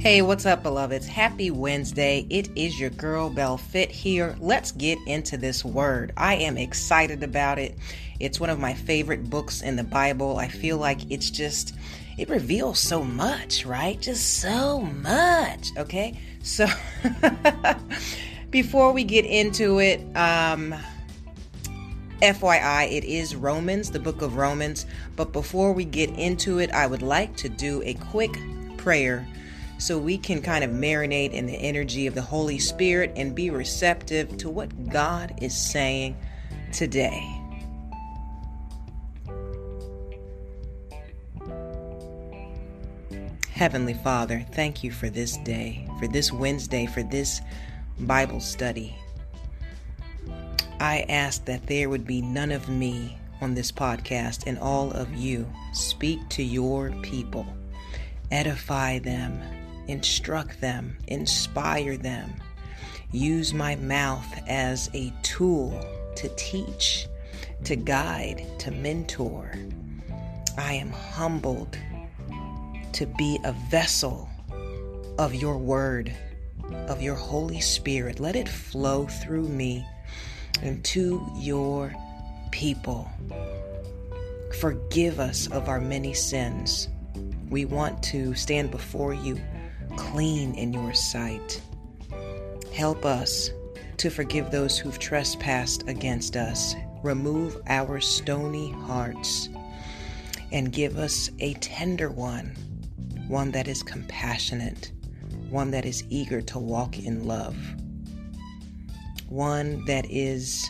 Hey, what's up, beloveds? Happy Wednesday. It is your girl, Bell Fit here. Let's get into this word. I am excited about it. It's one of my favorite books in the Bible. I feel like it's just, it reveals so much, right? Just so much, okay? So, before we get into it, um, FYI, it is Romans, the book of Romans. But before we get into it, I would like to do a quick prayer so we can kind of marinate in the energy of the Holy Spirit and be receptive to what God is saying today. Heavenly Father, thank you for this day, for this Wednesday, for this Bible study. I ask that there would be none of me on this podcast and all of you speak to your people, edify them, instruct them, inspire them. Use my mouth as a tool to teach, to guide, to mentor. I am humbled to be a vessel of your word, of your Holy Spirit. Let it flow through me and to your people. Forgive us of our many sins. We want to stand before you clean in your sight. Help us to forgive those who've trespassed against us. Remove our stony hearts and give us a tender one, one that is compassionate, one that is eager to walk in love, one that is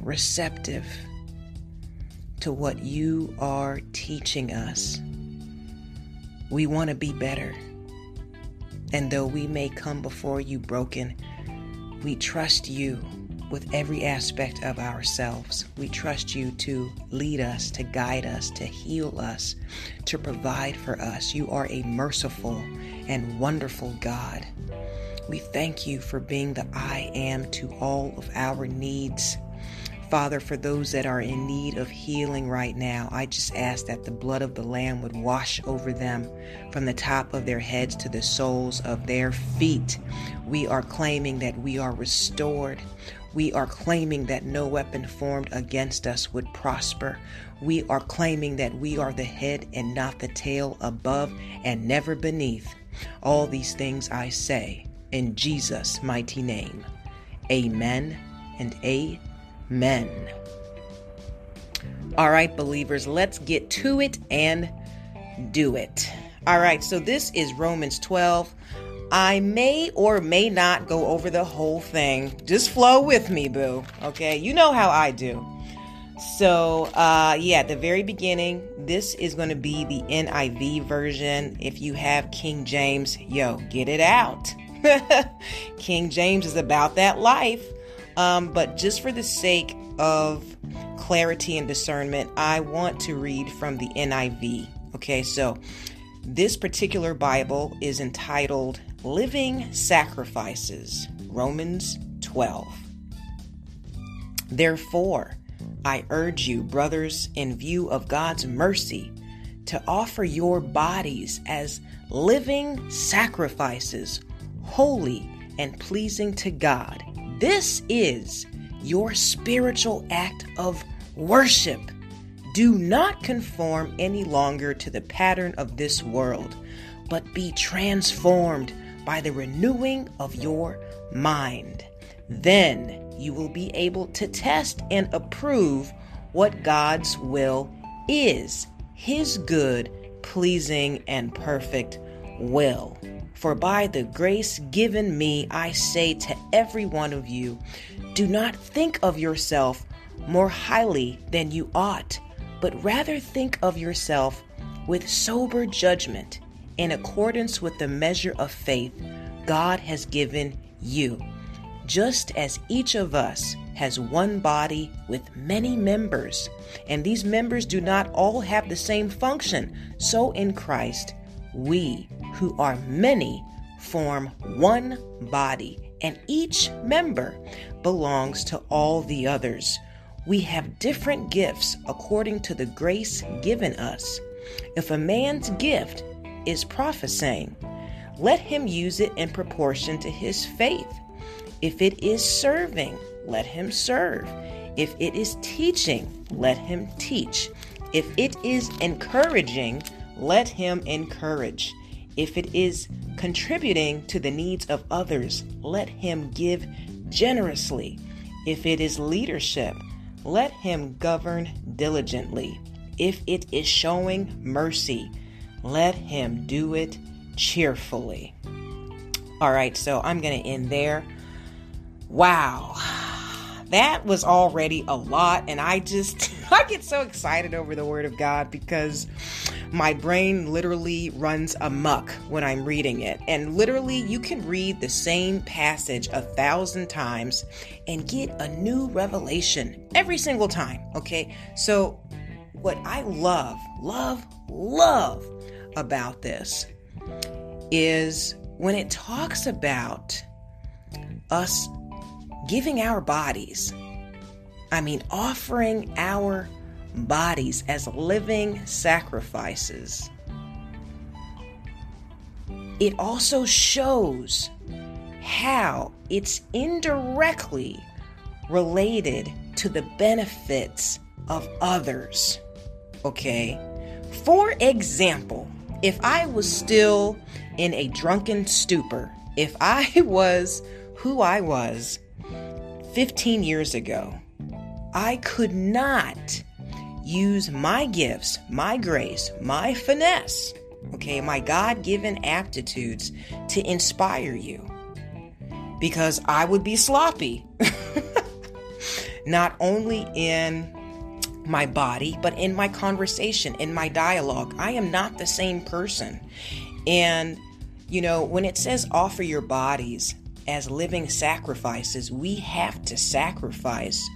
receptive to what you are teaching us. We want to be better. And though we may come before you broken, we trust you with every aspect of ourselves. We trust you to lead us, to guide us, to heal us, to provide for us. You are a merciful and wonderful God. We thank you for being the I am to all of our needs. Father, for those that are in need of healing right now, I just ask that the blood of the Lamb would wash over them from the top of their heads to the soles of their feet. We are claiming that we are restored. We are claiming that no weapon formed against us would prosper. We are claiming that we are the head and not the tail, above and never beneath. All these things I say in Jesus' mighty name. Amen and amen. Men. All right, believers, let's get to it and do it. All right, so this is Romans 12. I may or may not go over the whole thing. Just flow with me, boo. Okay, you know how I do. So, uh, yeah, at the very beginning, this is going to be the NIV version. If you have King James, yo, get it out. King James is about that life. Um, but just for the sake of clarity and discernment, I want to read from the NIV. Okay, so this particular Bible is entitled Living Sacrifices, Romans 12. Therefore, I urge you, brothers, in view of God's mercy, to offer your bodies as living sacrifices, holy and pleasing to God this is your spiritual act of worship. Do not conform any longer to the pattern of this world, but be transformed by the renewing of your mind. Then you will be able to test and approve what God's will is His good, pleasing, and perfect will. For by the grace given me, I say to every one of you, do not think of yourself more highly than you ought, but rather think of yourself with sober judgment in accordance with the measure of faith God has given you. Just as each of us has one body with many members, and these members do not all have the same function, so in Christ, we who are many form one body, and each member belongs to all the others. We have different gifts according to the grace given us. If a man's gift is prophesying, let him use it in proportion to his faith. If it is serving, let him serve. If it is teaching, let him teach. If it is encouraging, let him encourage. If it is contributing to the needs of others, let him give generously. If it is leadership, let him govern diligently. If it is showing mercy, let him do it cheerfully. All right, so I'm going to end there. Wow. That was already a lot, and I just I get so excited over the Word of God because my brain literally runs amuck when I'm reading it. And literally, you can read the same passage a thousand times and get a new revelation every single time. Okay, so what I love, love, love about this is when it talks about us giving our bodies, I mean, offering our bodies as living sacrifices. It also shows how it's indirectly related to the benefits of others. Okay? For example, if I was still in a drunken stupor, if I was who I was 15 years ago, I could not use my gifts, my grace, my finesse, okay, my God given aptitudes to inspire you because I would be sloppy. Not only in my body, but in my conversation, in my dialogue. I am not the same person. And, you know, when it says offer your bodies as living sacrifices, we have to sacrifice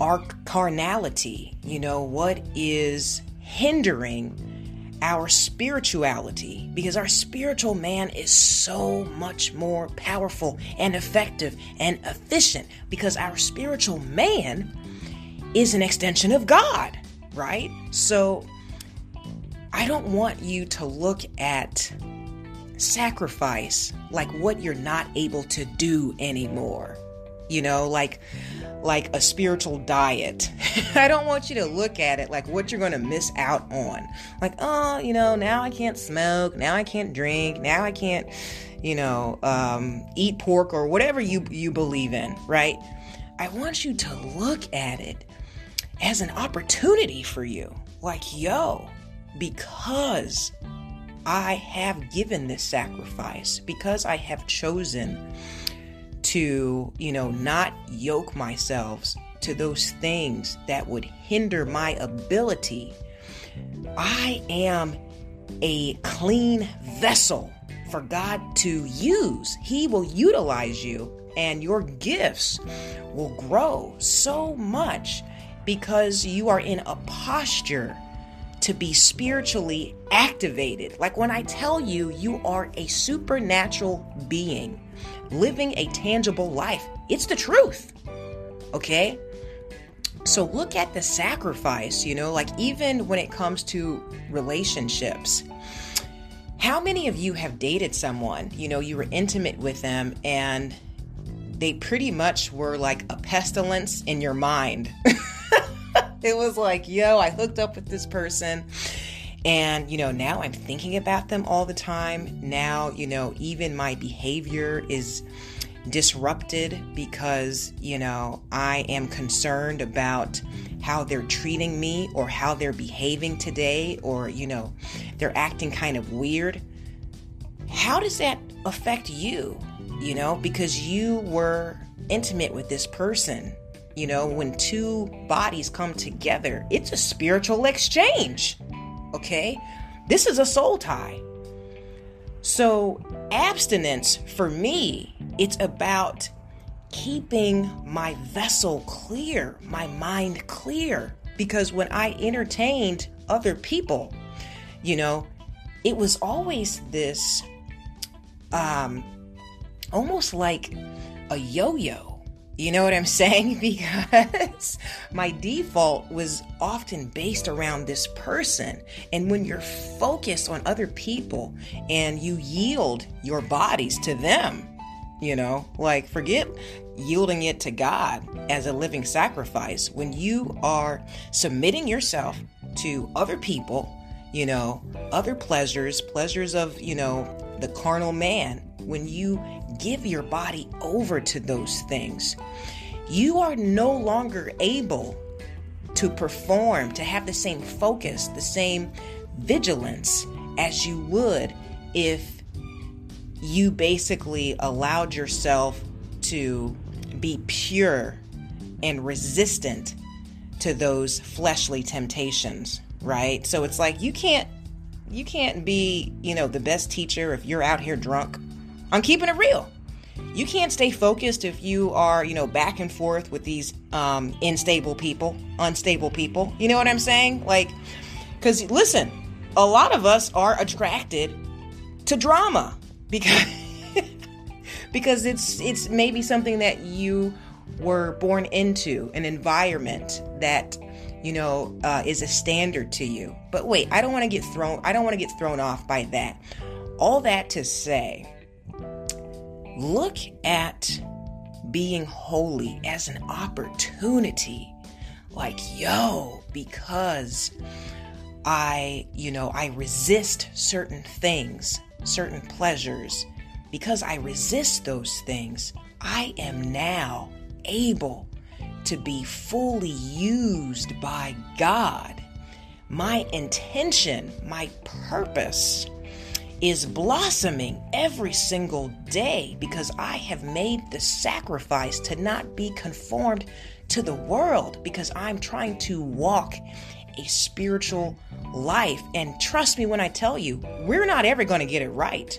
our carnality, you know, what is hindering our spirituality because our spiritual man is so much more powerful and effective and efficient because our spiritual man is an extension of God, right? So I don't want you to look at sacrifice like what you're not able to do anymore. You know, like like a spiritual diet. I don't want you to look at it like what you're going to miss out on. Like, oh, you know, now I can't smoke, now I can't drink, now I can't, you know, um, eat pork or whatever you you believe in, right? I want you to look at it as an opportunity for you. Like, yo, because I have given this sacrifice, because I have chosen to, you know, not yoke myself to those things that would hinder my ability, I am a clean vessel for God to use. He will utilize you, and your gifts will grow so much because you are in a posture to be spiritually activated. Like when I tell you, you are a supernatural being living a tangible life. It's the truth. Okay? So look at the sacrifice, you know, like even when it comes to relationships. How many of you have dated someone, you know, you were intimate with them and they pretty much were like a pestilence in your mind? it was like, yo, I hooked up with this person and, you know, now I'm thinking about them all the time. Now, you know, even my behavior is disrupted because, you know, I am concerned about how they're treating me or how they're behaving today or, you know, they're acting kind of weird. How does that affect you? You know, because you were intimate with this person. You know, when two bodies come together, it's a spiritual exchange. Okay? This is a soul tie. So, abstinence for me, it's about keeping my vessel clear, my mind clear. Because when I entertained other people, you know, it was always this um almost like a yo-yo You know what I'm saying? Because my default was often based around this person. And when you're focused on other people and you yield your bodies to them, you know, like forget yielding it to God as a living sacrifice. When you are submitting yourself to other people, you know, other pleasures, pleasures of, you know, the carnal man, when you give your body over to those things, you are no longer able to perform, to have the same focus, the same vigilance as you would if you basically allowed yourself to be pure and resistant to those fleshly temptations, right? So it's like you can't you can't be, you know, the best teacher if you're out here drunk. I'm keeping it real. You can't stay focused if you are, you know, back and forth with these um, unstable people, unstable people. You know what I'm saying? Like, because listen, a lot of us are attracted to drama because because it's it's maybe something that you were born into an environment that you know uh, is a standard to you but wait i don't want to get thrown i don't want to get thrown off by that all that to say look at being holy as an opportunity like yo because i you know i resist certain things certain pleasures because I resist those things, I am now able to be fully used by God. My intention, my purpose is blossoming every single day because I have made the sacrifice to not be conformed to the world because I'm trying to walk a spiritual life. And trust me when I tell you, we're not ever going to get it right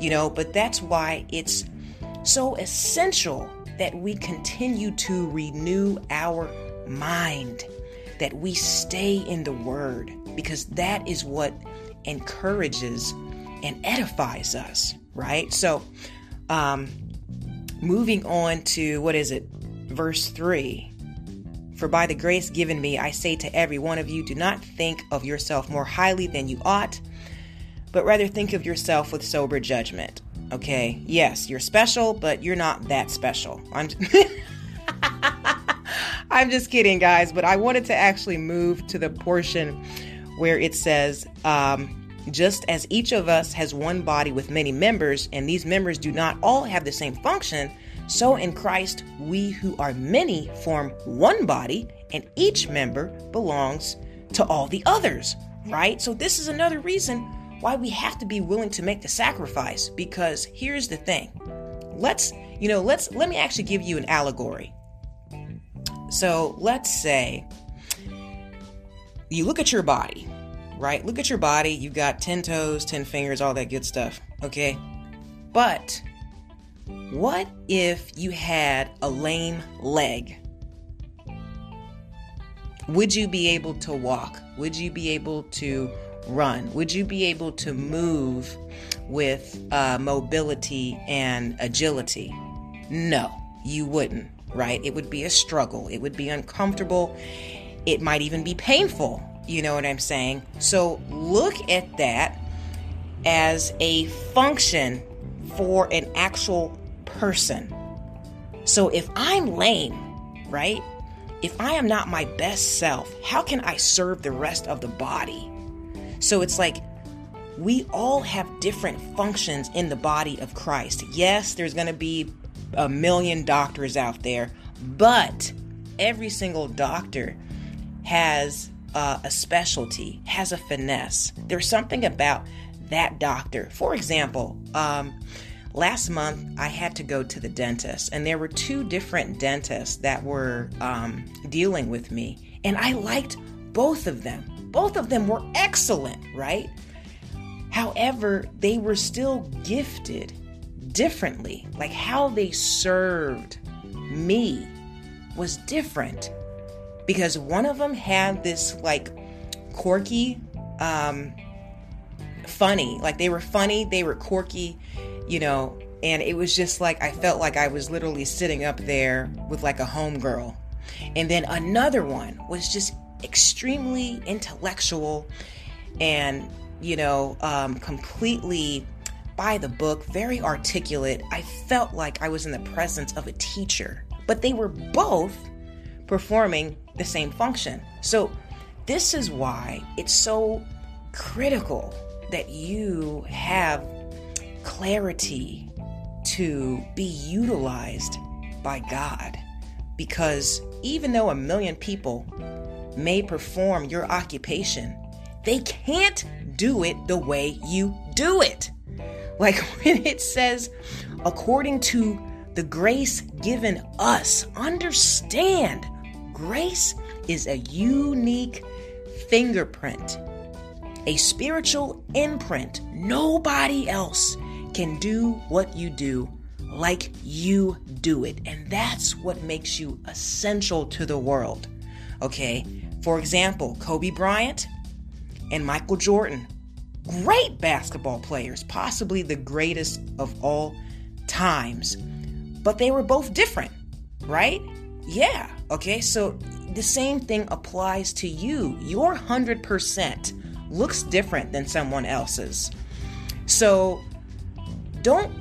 you know, but that's why it's so essential that we continue to renew our mind, that we stay in the Word, because that is what encourages and edifies us, right? So, um, moving on to what is it? Verse 3 For by the grace given me, I say to every one of you, do not think of yourself more highly than you ought but rather think of yourself with sober judgment. Okay, yes, you're special, but you're not that special. I'm I'm just kidding, guys, but I wanted to actually move to the portion where it says, um, just as each of us has one body with many members, and these members do not all have the same function, so in Christ we who are many form one body, and each member belongs to all the others, right? So, this is another reason why we have to be willing to make the sacrifice because here's the thing. Let's, you know, let's let me actually give you an allegory. So, let's say you look at your body, right? Look at your body. You've got 10 toes, 10 fingers, all that good stuff, okay? But what if you had a lame leg? Would you be able to walk? Would you be able to run? Would you be able to move with uh, mobility and agility? No, you wouldn't, right? It would be a struggle. It would be uncomfortable. It might even be painful. You know what I'm saying? So look at that as a function for an actual person. So if I'm lame, right? If I am not my best self, how can I serve the rest of the body? So it's like we all have different functions in the body of Christ. Yes, there's going to be a million doctors out there, but every single doctor has uh, a specialty, has a finesse. There's something about that doctor. For example, um, last month I had to go to the dentist, and there were two different dentists that were um, dealing with me, and I liked both of them. Both of them were excellent, right? However, they were still gifted differently. Like how they served me was different because one of them had this like quirky, um, funny, like they were funny, they were quirky, you know, And it was just like I felt like I was literally sitting up there with like a homegirl. And then another one was just extremely intellectual and, you know, um, completely by the book, very articulate. I felt like I was in the presence of a teacher, but they were both performing the same function. So, this is why it's so critical that you have clarity to be utilized by God. Because even though a million people may perform your occupation, they can't do it the way you do it. Like when it says, according to the grace given us, understand grace is a unique fingerprint, a spiritual imprint. Nobody else can do what you do like you do it. And that's what makes you essential to the world. Okay? For example, Kobe Bryant and Michael Jordan, great basketball players, possibly the greatest of all times. But they were both different, right? Yeah. Okay. So the same thing applies to you. Your 100% looks different than someone else's. So don't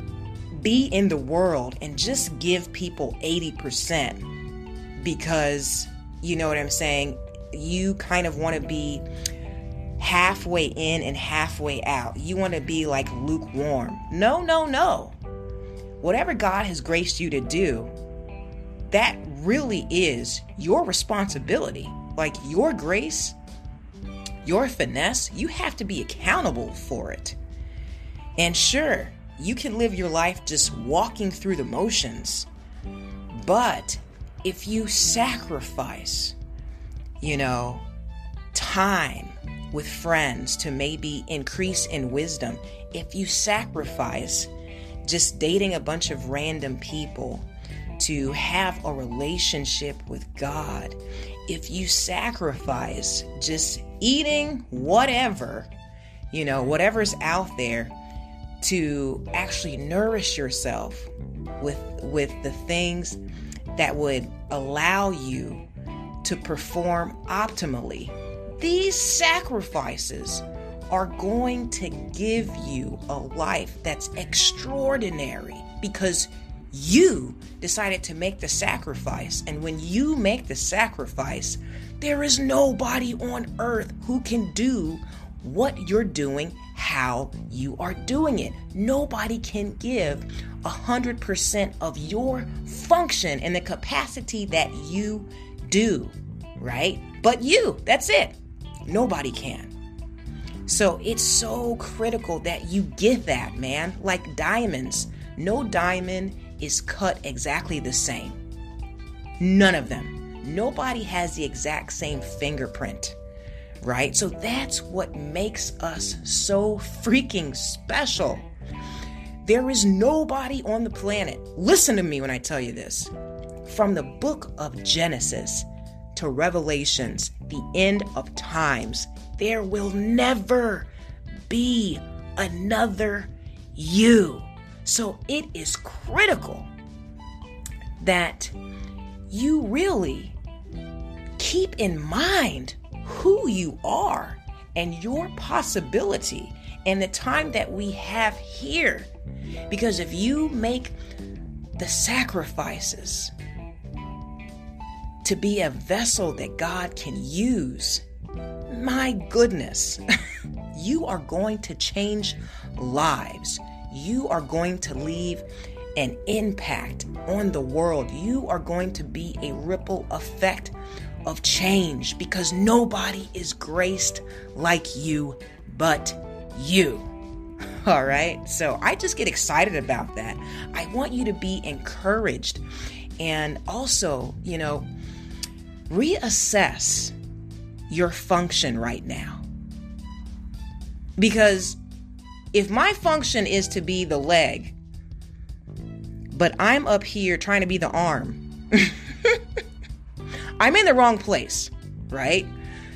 be in the world and just give people 80% because you know what I'm saying? You kind of want to be halfway in and halfway out. You want to be like lukewarm. No, no, no. Whatever God has graced you to do, that really is your responsibility. Like your grace, your finesse, you have to be accountable for it. And sure, you can live your life just walking through the motions, but if you sacrifice, you know, time with friends to maybe increase in wisdom, if you sacrifice just dating a bunch of random people to have a relationship with God, if you sacrifice just eating whatever, you know, whatever's out there to actually nourish yourself with with the things that would allow you to perform optimally. These sacrifices are going to give you a life that's extraordinary because you decided to make the sacrifice. And when you make the sacrifice, there is nobody on earth who can do what you're doing, how you are doing it. Nobody can give 100% of your function in the capacity that you do, right? But you, that's it. Nobody can. So it's so critical that you get that, man. Like diamonds, no diamond is cut exactly the same. None of them. Nobody has the exact same fingerprint, right? So that's what makes us so freaking special. There is nobody on the planet, listen to me when I tell you this, from the book of Genesis to Revelations, the end of times, there will never be another you. So it is critical that you really keep in mind who you are and your possibility and the time that we have here. Because if you make the sacrifices to be a vessel that God can use, my goodness, you are going to change lives. You are going to leave an impact on the world. You are going to be a ripple effect of change because nobody is graced like you but you. All right. So I just get excited about that. I want you to be encouraged and also, you know, reassess your function right now. Because if my function is to be the leg, but I'm up here trying to be the arm, I'm in the wrong place, right?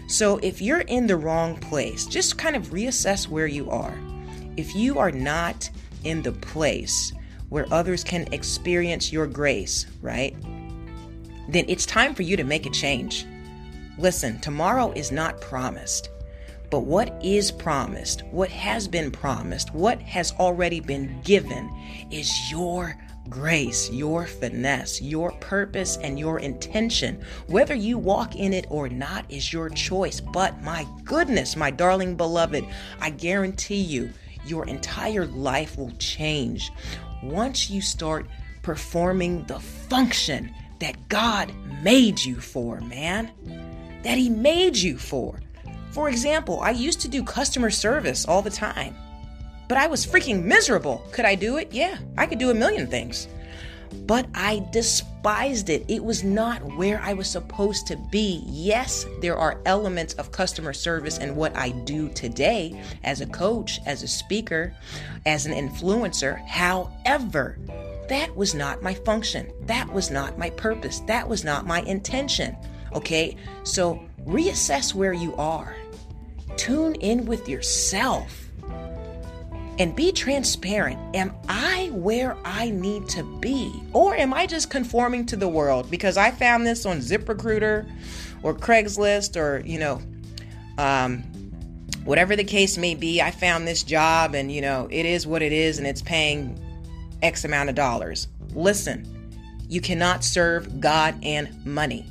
So if you're in the wrong place, just kind of reassess where you are. If you are not in the place where others can experience your grace, right? Then it's time for you to make a change. Listen, tomorrow is not promised. But what is promised, what has been promised, what has already been given is your grace, your finesse, your purpose, and your intention. Whether you walk in it or not is your choice. But my goodness, my darling beloved, I guarantee you, your entire life will change once you start performing the function that God made you for, man. That He made you for. For example, I used to do customer service all the time, but I was freaking miserable. Could I do it? Yeah, I could do a million things. But I despised it. It was not where I was supposed to be. Yes, there are elements of customer service in what I do today as a coach, as a speaker, as an influencer. However, that was not my function. That was not my purpose. That was not my intention. Okay, so reassess where you are. Tune in with yourself and be transparent. Am I where I need to be? Or am I just conforming to the world because I found this on ZipRecruiter or Craigslist or, you know, um, whatever the case may be, I found this job and, you know, it is what it is and it's paying X amount of dollars. Listen, you cannot serve God and money.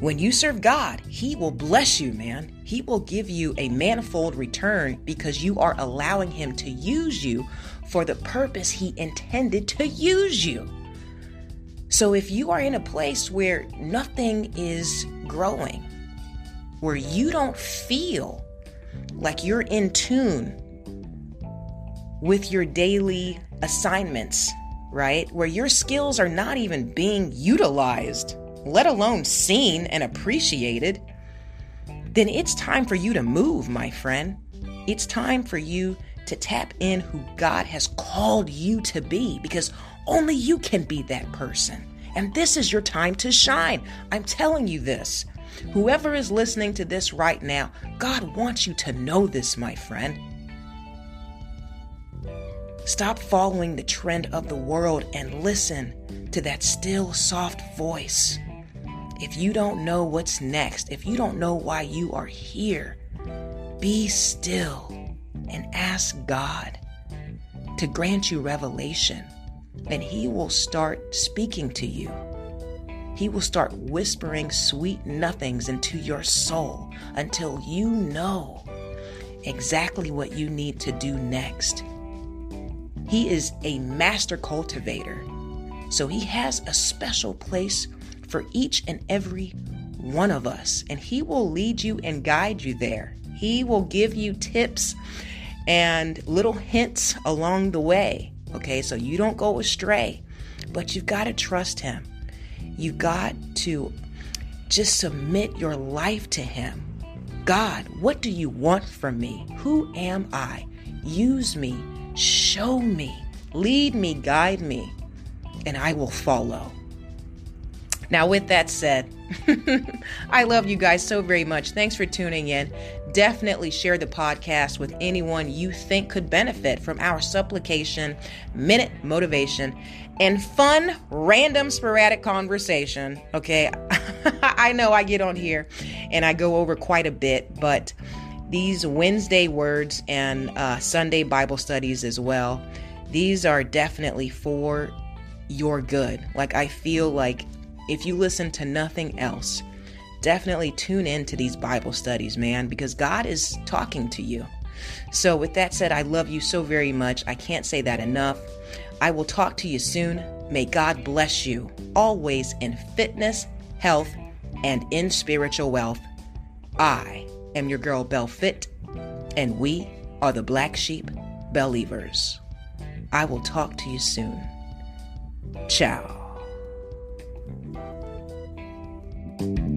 When you serve God, He will bless you, man. He will give you a manifold return because you are allowing Him to use you for the purpose He intended to use you. So if you are in a place where nothing is growing, where you don't feel like you're in tune with your daily assignments, right? Where your skills are not even being utilized let alone seen and appreciated, then it's time for you to move, my friend. It's time for you to tap in who God has called you to be because only you can be that person. And this is your time to shine. I'm telling you this. Whoever is listening to this right now, God wants you to know this, my friend. Stop following the trend of the world and listen to that still, soft voice if you don't know what's next, if you don't know why you are here, be still and ask God to grant you revelation, and He will start speaking to you. He will start whispering sweet nothings into your soul until you know exactly what you need to do next. He is a master cultivator, so He has a special place for each and every one of us, and He will lead you and guide you there. He will give you tips and little hints along the way, okay, so you don't go astray. But you've got to trust Him. You've got to just submit your life to Him. God, what do you want from me? Who am I? Use me, show me, lead me, guide me, and I will follow. Now, with that said, I love you guys so very much. Thanks for tuning in. Definitely share the podcast with anyone you think could benefit from our supplication, minute motivation, and fun, random, sporadic conversation. Okay, I know I get on here and I go over quite a bit, but these Wednesday words and uh, Sunday Bible studies as well, these are definitely for your good. Like, I feel like if you listen to nothing else, definitely tune in to these Bible studies, man, because God is talking to you. So, with that said, I love you so very much. I can't say that enough. I will talk to you soon. May God bless you always in fitness, health, and in spiritual wealth. I am your girl, Bell Fit, and we are the Black Sheep Believers. I will talk to you soon. Ciao. Thank you.